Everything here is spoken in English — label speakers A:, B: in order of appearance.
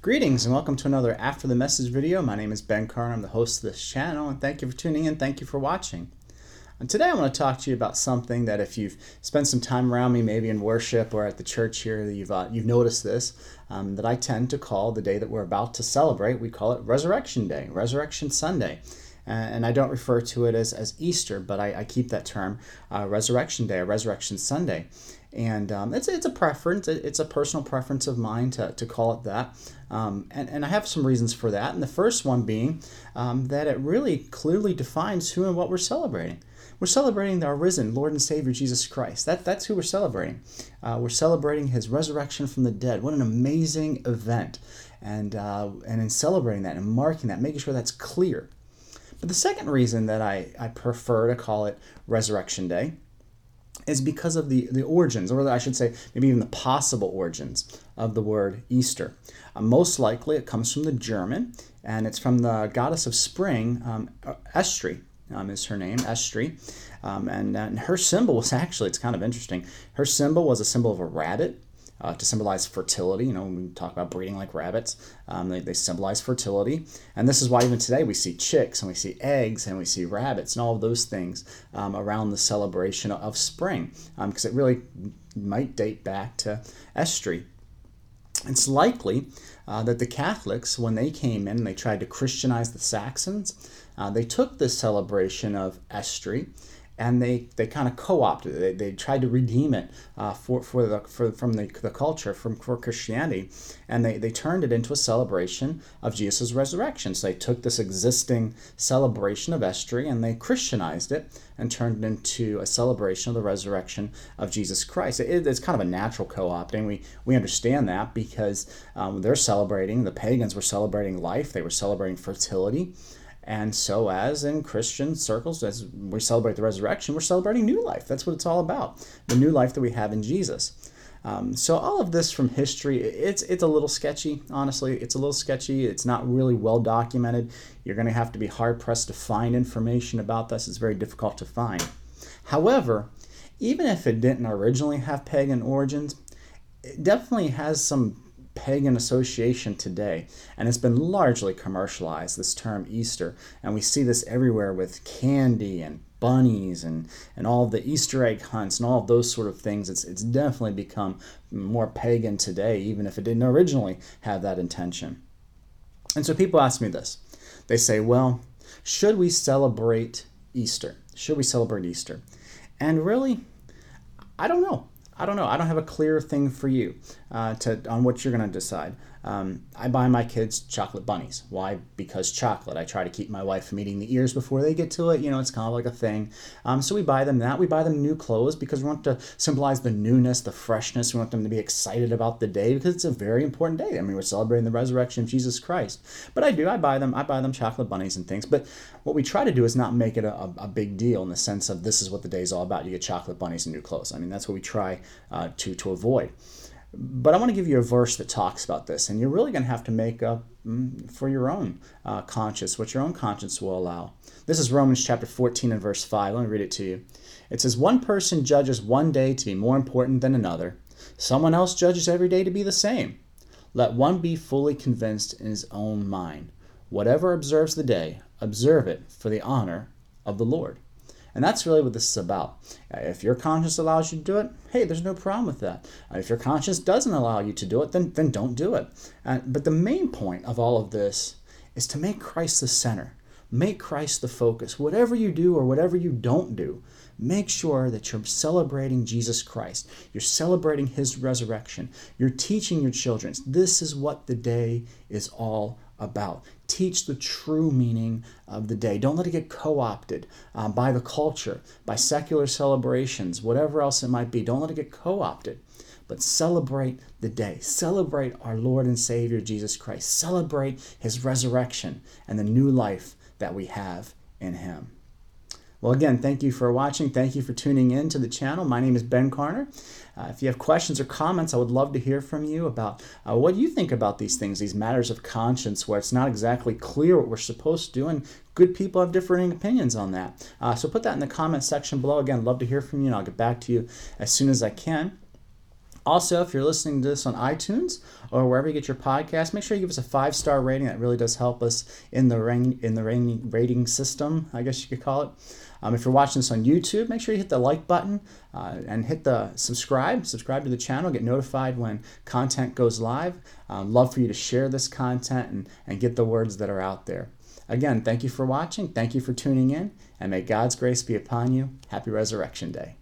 A: Greetings and welcome to another After the Message video. My name is Ben Carn. I'm the host of this channel and thank you for tuning in. Thank you for watching. And today I want to talk to you about something that if you've spent some time around me, maybe in worship or at the church here, you've, uh, you've noticed this, um, that I tend to call the day that we're about to celebrate, we call it Resurrection Day, Resurrection Sunday. and I don't refer to it as, as Easter, but I, I keep that term uh, Resurrection Day or Resurrection Sunday. And um, it's, it's a preference, it's a personal preference of mine to, to call it that. Um, and, and I have some reasons for that. And the first one being um, that it really clearly defines who and what we're celebrating. We're celebrating our risen Lord and Savior Jesus Christ. That, that's who we're celebrating. Uh, we're celebrating his resurrection from the dead. What an amazing event. And, uh, and in celebrating that and marking that, making sure that's clear. But the second reason that I, I prefer to call it Resurrection Day is because of the, the origins, or I should say, maybe even the possible origins of the word Easter. Uh, most likely it comes from the German, and it's from the goddess of spring, um, Eostre. Um, is her name, Eostre. Um, and, and her symbol was actually, it's kind of interesting, her symbol was a symbol of a rabbit uh, to symbolize fertility. You know, when we talk about breeding like rabbits, um, they, they symbolize fertility. And this is why even today we see chicks and we see eggs and we see rabbits and all of those things um, around the celebration of spring because um, it really might date back to Eostre. It's likely uh, that the Catholics, when they came in they tried to Christianize the Saxons, uh, they took this celebration of Eostre and they, they kind of co-opted it. They, they tried to redeem it uh, for, for the, for, from the, the culture, from for Christianity, and they, they turned it into a celebration of Jesus' resurrection. So they took this existing celebration of Eostre and they Christianized it and turned it into a celebration of the resurrection of Jesus Christ. It, it's kind of a natural co-opting. We, we understand that because um, they're celebrating, the pagans were celebrating life, they were celebrating fertility. And so, as in Christian circles, as we celebrate the resurrection, we're celebrating new life. That's what it's all about the new life that we have in Jesus. Um, so all of this from history, it's it's a little sketchy. Honestly, it's a little sketchy. It's not really well documented. You're going to have to be hard pressed to find information about this. It's very difficult to find. However, even if it didn't originally have pagan origins, it definitely has some pagan association today, and it's been largely commercialized, this term Easter. And we see this everywhere with candy and bunnies and, and all the Easter egg hunts and all those sort of things. It's, it's definitely become more pagan today, even if it didn't originally have that intention. And so people ask me this they say, well, should we celebrate Easter? Should we celebrate Easter? And really, I don't know. I don't know. I don't have a clear thing for you uh, to on what you're going to decide. Um, I buy my kids chocolate bunnies. Why? Because chocolate. I try to keep my wife from eating the ears before they get to it. You know, it's kind of like a thing. Um, so we buy them that. We buy them new clothes because we want to symbolize the newness, the freshness. We want them to be excited about the day because it's a very important day. I mean, we're celebrating the resurrection of Jesus Christ. But I do. I buy them. I buy them chocolate bunnies and things. But what we try to do is not make it a, a big deal in the sense of this is what the day is all about. You get chocolate bunnies and new clothes. I mean, that's what we try uh, to to avoid. But I want to give you a verse that talks about this, and you're really going to have to make up mm, for your own uh, conscience, what your own conscience will allow. This is Romans chapter 14 and verse 5. Let me read it to you. It says, One person judges one day to be more important than another, someone else judges every day to be the same. Let one be fully convinced in his own mind. Whatever observes the day, observe it for the honor of the Lord. And that's really what this is about. Uh, if your conscience allows you to do it, hey, there's no problem with that. Uh, if your conscience doesn't allow you to do it, then, then don't do it. Uh, but the main point of all of this is to make Christ the center. Make Christ the focus. Whatever you do or whatever you don't do, make sure that you're celebrating Jesus Christ. You're celebrating his resurrection. You're teaching your children. This is what the day is all about. Teach the true meaning of the day. Don't let it get co opted uh, by the culture, by secular celebrations, whatever else it might be. Don't let it get co opted. But celebrate the day. Celebrate our Lord and Savior Jesus Christ. Celebrate his resurrection and the new life that we have in him. Well, again, thank you for watching. Thank you for tuning in to the channel. My name is Ben Carner. Uh, if you have questions or comments, I would love to hear from you about uh, what you think about these things, these matters of conscience, where it's not exactly clear what we're supposed to do, and good people have differing opinions on that. Uh, so put that in the comment section below. Again, love to hear from you, and I'll get back to you as soon as I can. Also, if you're listening to this on iTunes or wherever you get your podcast, make sure you give us a five star rating. That really does help us in the in the rating, rating system, I guess you could call it. Um, if you're watching this on YouTube, make sure you hit the like button uh, and hit the subscribe. Subscribe to the channel, get notified when content goes live. Um, love for you to share this content and, and get the words that are out there. Again, thank you for watching. Thank you for tuning in. And may God's grace be upon you. Happy Resurrection Day.